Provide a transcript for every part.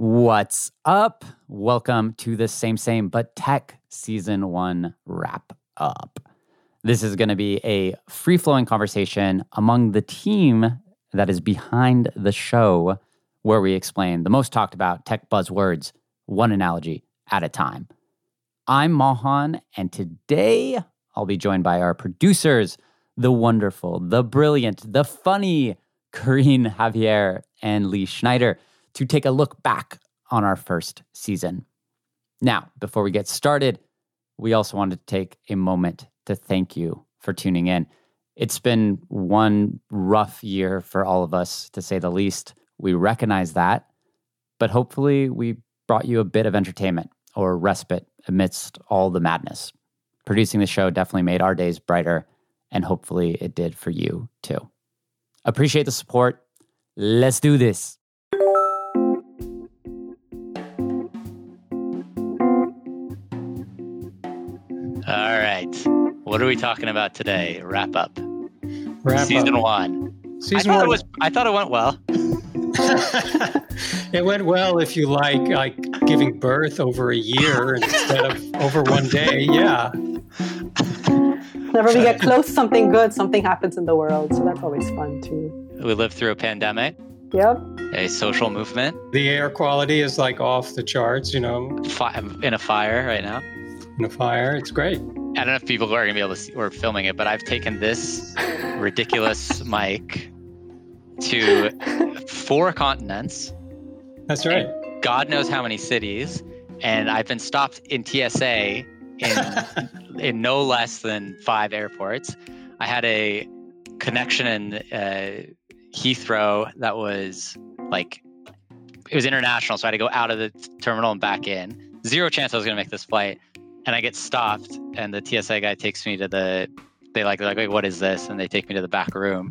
What's up? Welcome to the same, same, but tech season one wrap up. This is going to be a free flowing conversation among the team that is behind the show, where we explain the most talked about tech buzzwords, one analogy at a time. I'm Mahan, and today I'll be joined by our producers, the wonderful, the brilliant, the funny Karine Javier and Lee Schneider to take a look back on our first season. Now, before we get started, we also wanted to take a moment to thank you for tuning in. It's been one rough year for all of us, to say the least. We recognize that, but hopefully, we brought you a bit of entertainment or respite amidst all the madness. Producing the show definitely made our days brighter, and hopefully, it did for you too. Appreciate the support. Let's do this. All right. What are we talking about today? Wrap up. Wrap Season up. one. Season I thought one. it was. I thought it went well. it went well if you like like giving birth over a year instead of over one day. Yeah. Whenever we get close to something good, something happens in the world. So that's always fun too. We lived through a pandemic, Yep. a social movement, The air quality is like off the charts, you know, fi- in a fire right now. In a fire. It's great. I don't know if people are going to be able to see we're filming it, but I've taken this ridiculous mic to four continents, That's right. God knows how many cities, and I've been stopped in TSA in in no less than five airports. I had a connection in uh, Heathrow that was like it was international, so I had to go out of the terminal and back in. Zero chance I was going to make this flight, and I get stopped, and the TSA guy takes me to the. They like they're like, wait, what is this? And they take me to the back room,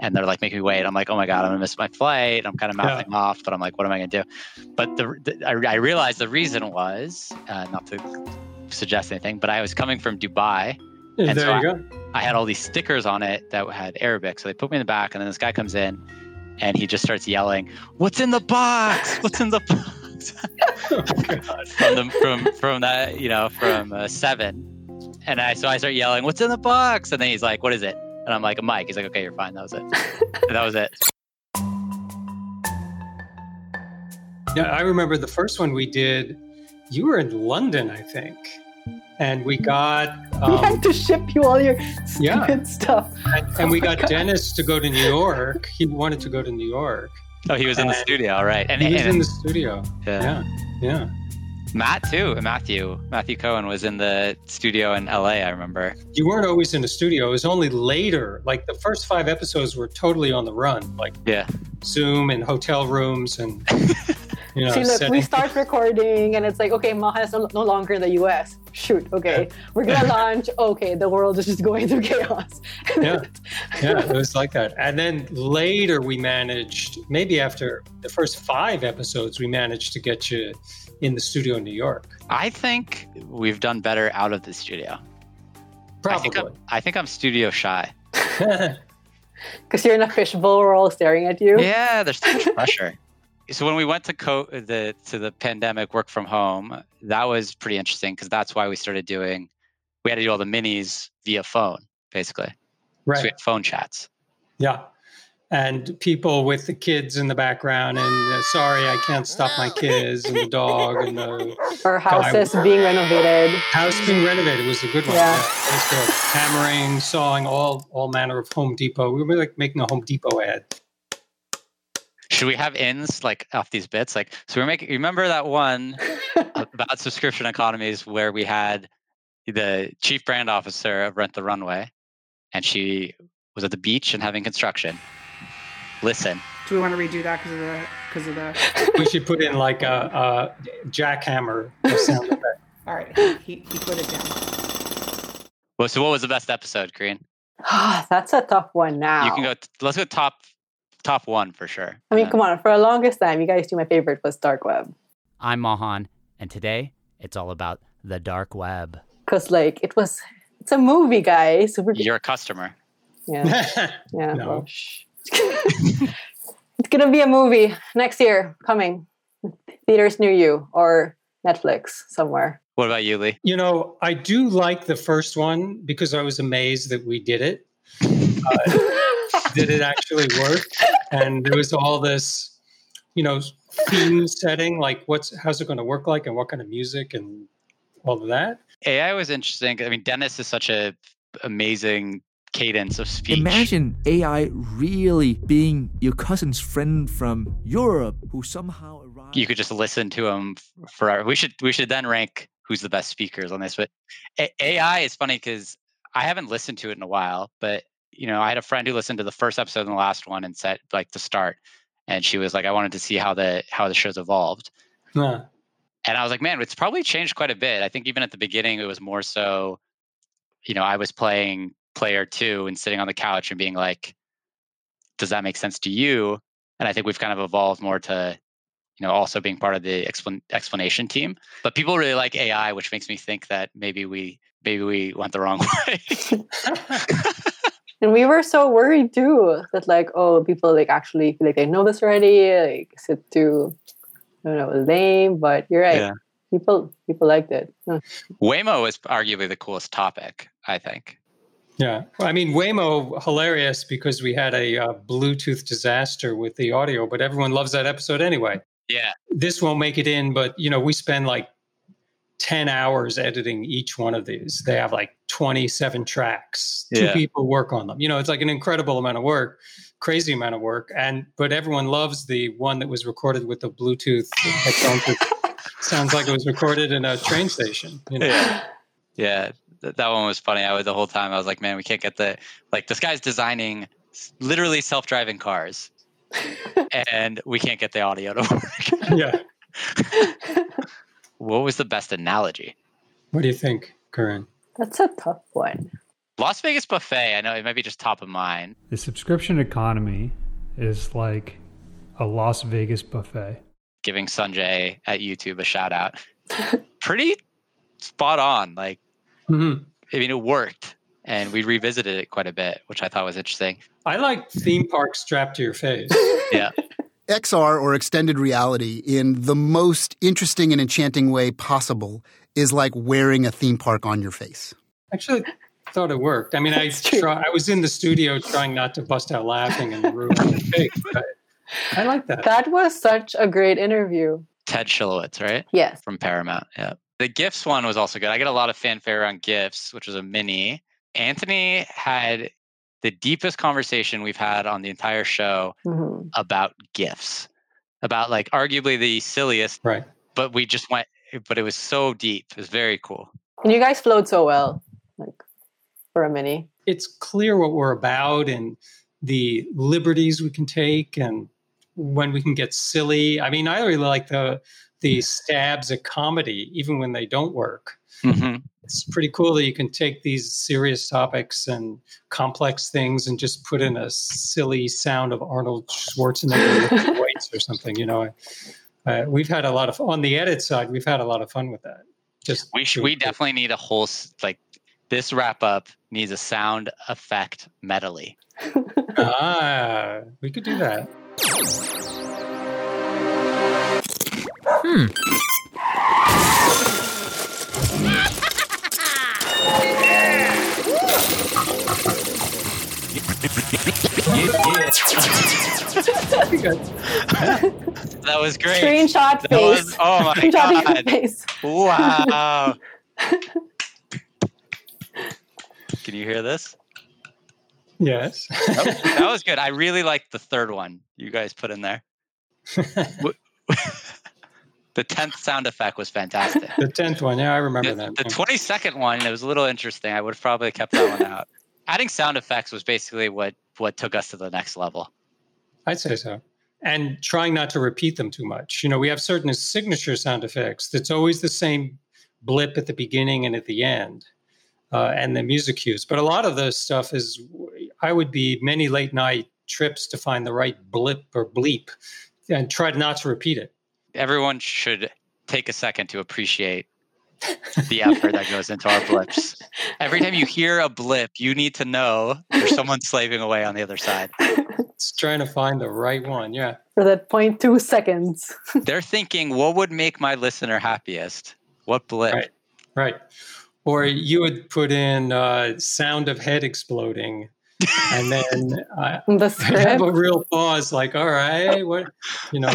and they're like, make me wait. I'm like, oh my god, I'm gonna miss my flight. I'm kind of mouthing off, but I'm like, what am I gonna do? But the, the I, I realized the reason was uh, not to suggest anything, but I was coming from Dubai. there and so you go. I had all these stickers on it that had Arabic. So they put me in the back, and then this guy comes in and he just starts yelling, What's in the box? What's in the box? from the from from that, you know, from uh, seven. And I so I start yelling, What's in the box? And then he's like, What is it? And I'm like, a mic. He's like, Okay, you're fine. That was it. and that was it. Yeah, I remember the first one we did. You were in London, I think, and we got we um, had to ship you all your stupid Yeah. stuff. and, and we Oh my got God. Dennis to go to New York. He wanted to go to New York. Oh, he was in the studio, right? And, He was and- in the studio. yeah. Yeah, yeah. Matt too. Matthew Matthew Cohen was in the studio in L.A. I remember. You weren't always in the studio. It was only later. Like the first five episodes were totally on the run, like Yeah. Zoom and hotel rooms and you know. See, look, setting- we start recording and it's like, okay, Maha is no, no longer in the US. Shoot, okay. We're gonna launch. Okay, the world is just going through chaos. Yeah. yeah, it was like that. And then later we managed, maybe after the first five episodes, we managed to get you in the studio in New York. I think we've done better out of the studio. I think I'm, Probably. I think I'm studio shy. Because you're in a fishbowl, we're all staring at you. Yeah, there's too much pressure. So when we went to co- the to the pandemic work from home, that was pretty interesting because that's why we started doing. We had to do all the minis via phone, basically. So we right. had phone chats. Yeah. And people with the kids in the background, and uh, sorry, I can't stop my kids, and the dog, and the Our house is being renovated. house being renovated was a good one. Yeah. Yeah, good. Hammering, sawing, all all manner of Home Depot. We were like making a Home Depot ad. Should we have ins like off these bits? Like, so we're making. Remember that one about subscription economies where we had the chief brand officer of Rent the Runway, and she was at the beach and having construction. Listen, Do we want to redo that because of the because of the? We should put in like a, a jackhammer sound effect. All right, he he put it down. well, so what was the best episode, Green? That's a tough one now. You can go. Let's go top top one for sure. I mean, come on. For the longest time, you guys knew my favorite was dark web. I'm Mahan, and today it's all about the dark web. Because, like, it was, it's a movie, guys. So we're, You're a customer. yeah. Yeah. No. well, shh. it's gonna be a movie next year coming. theaters near you or Netflix somewhere. What about you, Lee? You know, I do like the first one because I was amazed that we did it. Uh, did it actually work? And there was all this, you know, theme setting, like what's how's it going to work like, and what kind of music and all of that. AI was interesting. I mean, Dennis is such a amazing cadence of speech. Imagine AI really being your cousin's friend from Europe who somehow arrived. you could just listen to him forever. We should we should then rank who's the best speakers on this. But A- AI is funny because I haven't listened to it in a while. But you know, I had a friend who listened to the first episode and the last one and said like to start, and she was like, I wanted to see how the how the show's evolved. Huh. And I was like, man, it's probably changed quite a bit. I think even at the beginning, it was more so, you know, I was playing player two and sitting on the couch and being like, does that make sense to you? And I think we've kind of evolved more to, you know, also being part of the explan- explanation team. But people really like AI, which makes me think that maybe we maybe we went the wrong way. And we were so worried too that like, oh, people like actually feel like they know this already. Like, is it too, I don't know, lame? But you're right. Yeah. People people liked it. Waymo is arguably the coolest topic, I think. Yeah, I mean Waymo hilarious because we had a uh, Bluetooth disaster with the audio, but everyone loves that episode anyway. Yeah. This won't make it in, but you know we spend like ten hours editing each one of these. They have like twenty-seven tracks. Two Yeah. people work on them. You know, it's like an incredible amount of work, crazy amount of work, and but everyone loves the one that was recorded with the Bluetooth headphones. Sounds like it was recorded in a train station. You know? Yeah. Yeah. Th- that one was funny. I was the whole time I was like, man, we can't get the like this guy's designing literally self-driving cars. and we can't get the audio to work. yeah. what was the best analogy? What do you think, Corinne? That's a tough one. Las Vegas buffet. I know it might be just top of mind. The subscription economy is like a Las Vegas buffet. Giving Sanjay at YouTube a shout out. Pretty spot on. Like Mhm. I mean, it worked, and we revisited it quite a bit, which I thought was interesting. I like theme park strapped to your face. Yeah, XR or extended reality in the most interesting and enchanting way possible is like wearing a theme park on your face. Actually, I thought it worked. I mean, I try, I was in the studio trying not to bust out laughing and ruin the cake, but I like that. That was such a great interview. Ted Schilowitz, right Yes. from Paramount. Yeah, the GIFs one was also good. I get a lot of fanfare around GIFs, which was a mini. Anthony had the deepest conversation we've had on the entire show Mhm. about GIFs, about like arguably the silliest, Right. but we just went, but it was so deep. It was very cool. And you guys flowed so well, like for a mini. It's clear what we're about and the liberties we can take and when we can get silly. I mean, I really like the the stabs at comedy, even when they don't work. hmm It's pretty cool that you can take these serious topics and complex things and just put in a silly sound of Arnold Schwarzenegger lifting weights or something. You know, uh, we've had a lot of on the edit side. We've had a lot of fun with that. Just We sh- doing we it. definitely need a whole like this wrap up needs a sound effect medley. ah, we could do that. That was great. Screenshot That face. was, oh my Screenshot your god! face. Wow. Can you hear this? Yes. That was good. I really liked the third one you guys put in there. the tenth sound effect was fantastic. the tenth one. Yeah, I remember The, that. the 22nd one, it was a little interesting. I would have probably kept that one out. Adding sound effects was basically what what took us to the next level. I'd say so. And trying not to repeat them too much. You know, we have certain signature sound effects that's always the same blip at the beginning and at the end, uh, and the music cues. But a lot of the stuff is, I would be many late night trips to find the right blip or bleep and try not to repeat it. Everyone should take a second to appreciate the effort that goes into our blips. Every time you hear a blip, you need to know there's someone slaving away on the other side. It's trying to find the right one. Yeah. For that 0.2 seconds. They're thinking, what would make my listener happiest? What blip? Right. Right. Or you would put in uh, sound of head exploding, and then uh, The I'd have a real pause, like, all right, what, you know.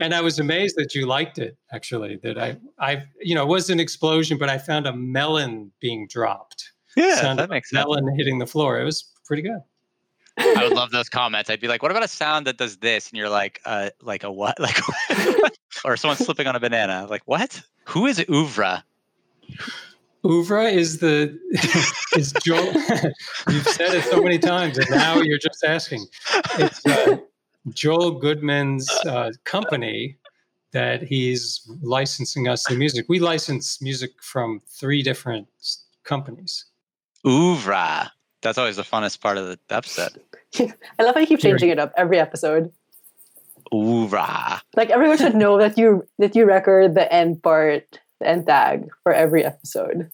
And I was amazed that you liked it. Actually, that I, I, you know, it was an explosion, but I found a melon being dropped. Yeah, Sound that makes a sense. melon hitting the floor. It was pretty good. I would love those comments. I'd be like, "What about a sound that does this?" And you're like, "Uh, like a what? Like, or someone slipping on a banana? Like what? Who is Ouvra? Ouvra is the is Joel. You've said it so many times, and now you're just asking. It's uh, Joel Goodman's uh, company that he's licensing us the music. We license music from three different s- companies. Ouvra. That's always the funnest part of the episode. I love how you keep changing it up every episode. Ouvra. Like everyone should know that you that you record the end part, the end tag for every episode.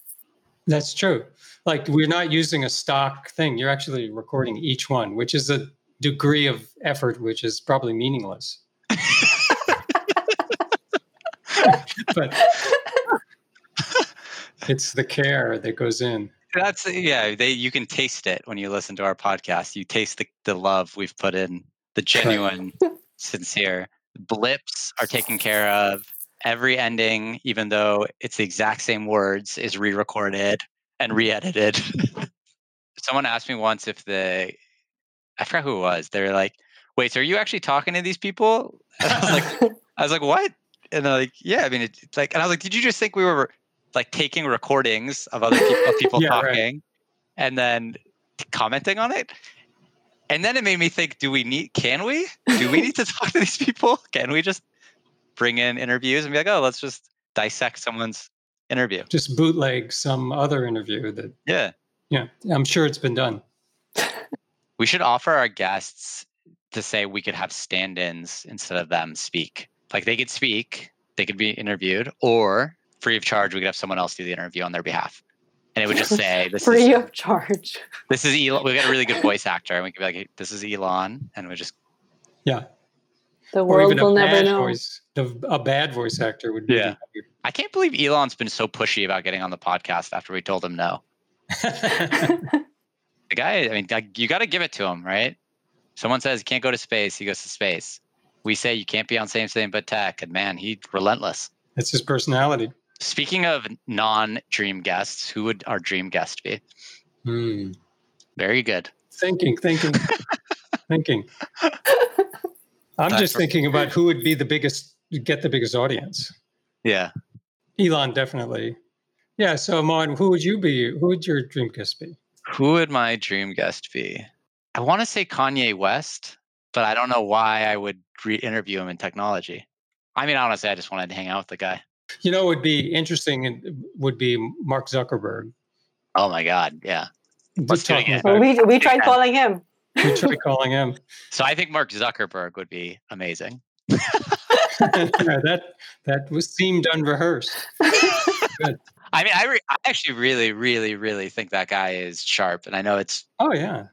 That's true. Like we're not using a stock thing. You're actually recording each one, which is a degree of effort which is probably meaningless. but it's the care that goes in. That's yeah. They you can taste it when you listen to our podcast. You taste the, the love we've put in, the genuine, sincere blips are taken care of. Every ending, even though it's the exact same words, is re-recorded and re-edited. Someone asked me once if the I forgot who it was. They were like, "Wait, so are you actually talking to these people?" And I was like, I was like, "What?" And they're like, "Yeah, I mean, it- it's like," and I was like, "Did you just think we were like taking recordings of other people, of people Yeah, right. talking, and then commenting on it?" And then it made me think: Do we need? Can we? Do we need to talk to these people? Can we just bring in interviews and be like, "Oh, let's just dissect someone's interview"? Just bootleg some other interview that, Yeah, yeah, I'm sure it's been done. We should offer our guests to say we could have stand-ins instead of them speak. Like they could speak, they could be interviewed, or free of charge, we could have someone else do the interview on their behalf. And it would just say, "This Free is of charge. this is Elon." We got a really good voice actor, and we could be like, hey, "This is Elon," and we just Yeah. The world will never know. voice. The, a bad voice actor would be. Yeah. I can't believe Elon's been so pushy about getting on the podcast after we told him no. The guy, I mean, like, you got to give it to him, right? Someone says he can't go to space, he goes to space. We say you can't be on same same but tech, and man, he relentless. That's his personality. Speaking of non-dream guests, who would our dream guest be? Hmm. Very good. Thinking, thinking, thinking. I'm just thinking about who would be the biggest, get the biggest audience. Yeah. Elon, definitely. Yeah. So, Mon, who would you be? Who would your dream guest be? Who would my dream guest be? I want to say Kanye West, but I don't know why I would re-interview him in technology. I mean, honestly, I just wanted to hang out with the guy. You know, what would be interesting and would be Mark Zuckerberg. Oh my God, yeah. Let's do it Talking about- we we tried Yeah. calling him. we tried calling him. So I think Mark Zuckerberg would be amazing. that that was seemed unrehearsed. I mean, I, re- I actually really, really, really think that guy is sharp, and I know it's Oh yeah.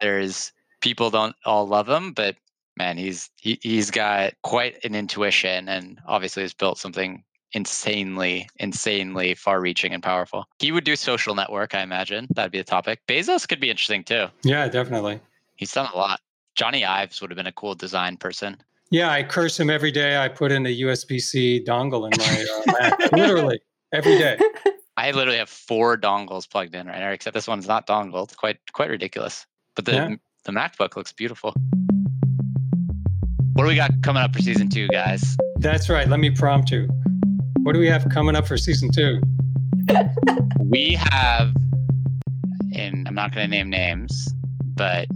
there's people don't all love him, but man, he's he, he's got quite an intuition, and obviously has built something insanely, insanely far-reaching and powerful. He would do social network, I imagine. That'd be a topic. Bezos could be interesting too. Yeah, definitely. He's done a lot. Jony Ives would have been a cool design person. Yeah, I curse him every day. I put in a USB C dongle in my uh, Mac. Literally every day. I literally have four dongles plugged in right now, except this one's not dongled. It's quite quite ridiculous. But the Yeah. the MacBook looks beautiful. What do we got coming up for season two, guys? That's right. Let me prompt you. What do we have coming up for season two? We have, and I'm not going to name names, but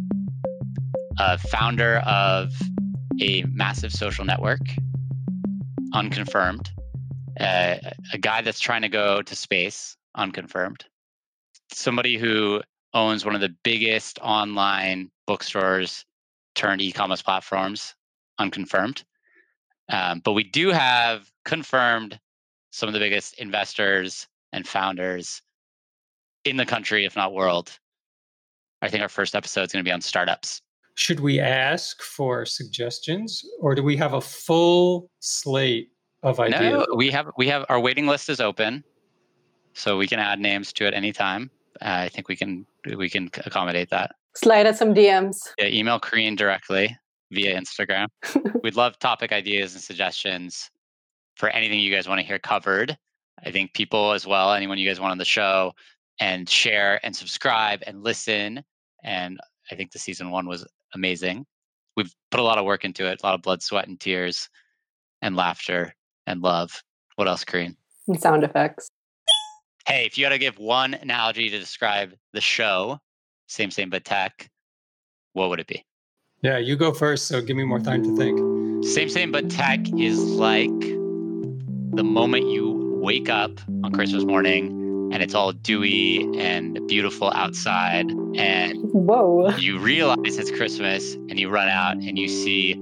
a founder of a massive social network, unconfirmed, a guy that's trying to go to space, unconfirmed, somebody who owns one of the biggest online bookstores turned e-commerce platforms, unconfirmed. Um, but we do have confirmed some of the biggest investors and founders in the country, if not world. I think our first episode is going to be on startups. should we ask for suggestions or do we have a full slate of ideas? No, we have we have our waiting list is open, so we can add names to it anytime. Uh, I think we can we can accommodate that. Slide us some DMs. Yeah, email Karine directly via Instagram. We'd love topic ideas and suggestions for anything you guys want to hear covered. I think people as well, anyone you guys want on the show, and share and subscribe and listen. And I think the season one was amazing. We've put a lot of work into it, a lot of blood, sweat, and tears, and laughter and love. What else, Karine? And sound effects. Hey, if you had to give one analogy to describe the show, same, same, but tech, what would it be? Yeah, you go first, so give me more time to think. Same, same, but tech is like the moment you wake up on Christmas morning and it's all dewy and beautiful outside and Whoa. you realize it's Christmas and you run out and you see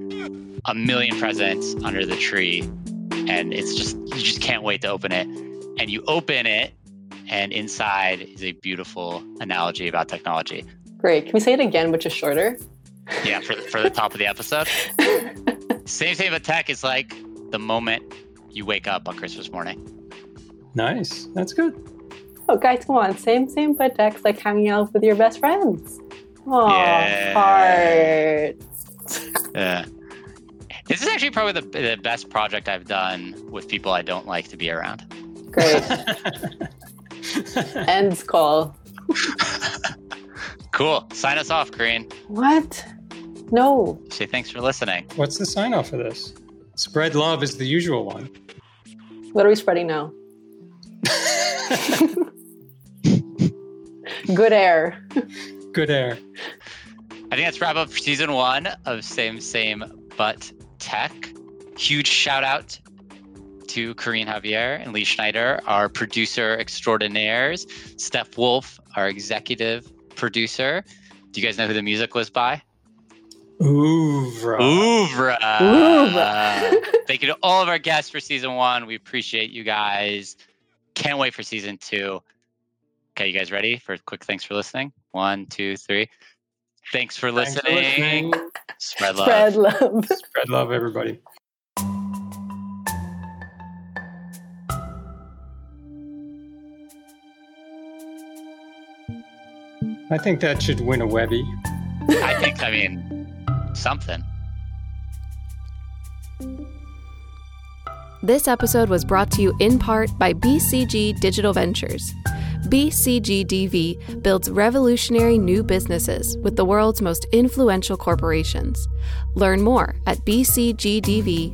a million presents under the tree and it's just you just can't wait to open it and you open it and inside is a beautiful analogy about technology. Great. Can we say it again, but just shorter? Yeah, for the, for the top of the episode. Same same but tech is like the moment you wake up on Christmas morning. Nice. That's good. Oh, guys, come on. Same, same, but tech like hanging out with your best friends. Oh, Yeah. heart. Yeah. This is actually probably the, the best project I've done with people I don't like to be around. Great. Ends call. Cool. Sign us off, Green. What? No. Say thanks for listening. What's the sign off for this? Spread love is the usual one. What are we spreading now? Good air. Good air. I think that's wrap up for season one of Same Same But Tech. Huge shout out to Karine Javier and Lee Schneider, our producer extraordinaires. Steph Wolf, our executive producer. Do you guys know who the music was by? Ouvra. Ouvra. Ouvra. Thank you to all of our guests for season one. We appreciate you guys. Can't wait for season two. Okay, you guys ready for a quick thanks for listening? One, two, three. Thanks for Thanks for listening. listening. Spread love. Spread love. Spread love, everybody. I think that should win a Webby. I think, I mean, something. This episode was brought to you in part by BCG Digital Ventures. BCGDV builds revolutionary new businesses with the world's most influential corporations. Learn more at bcgdv.com.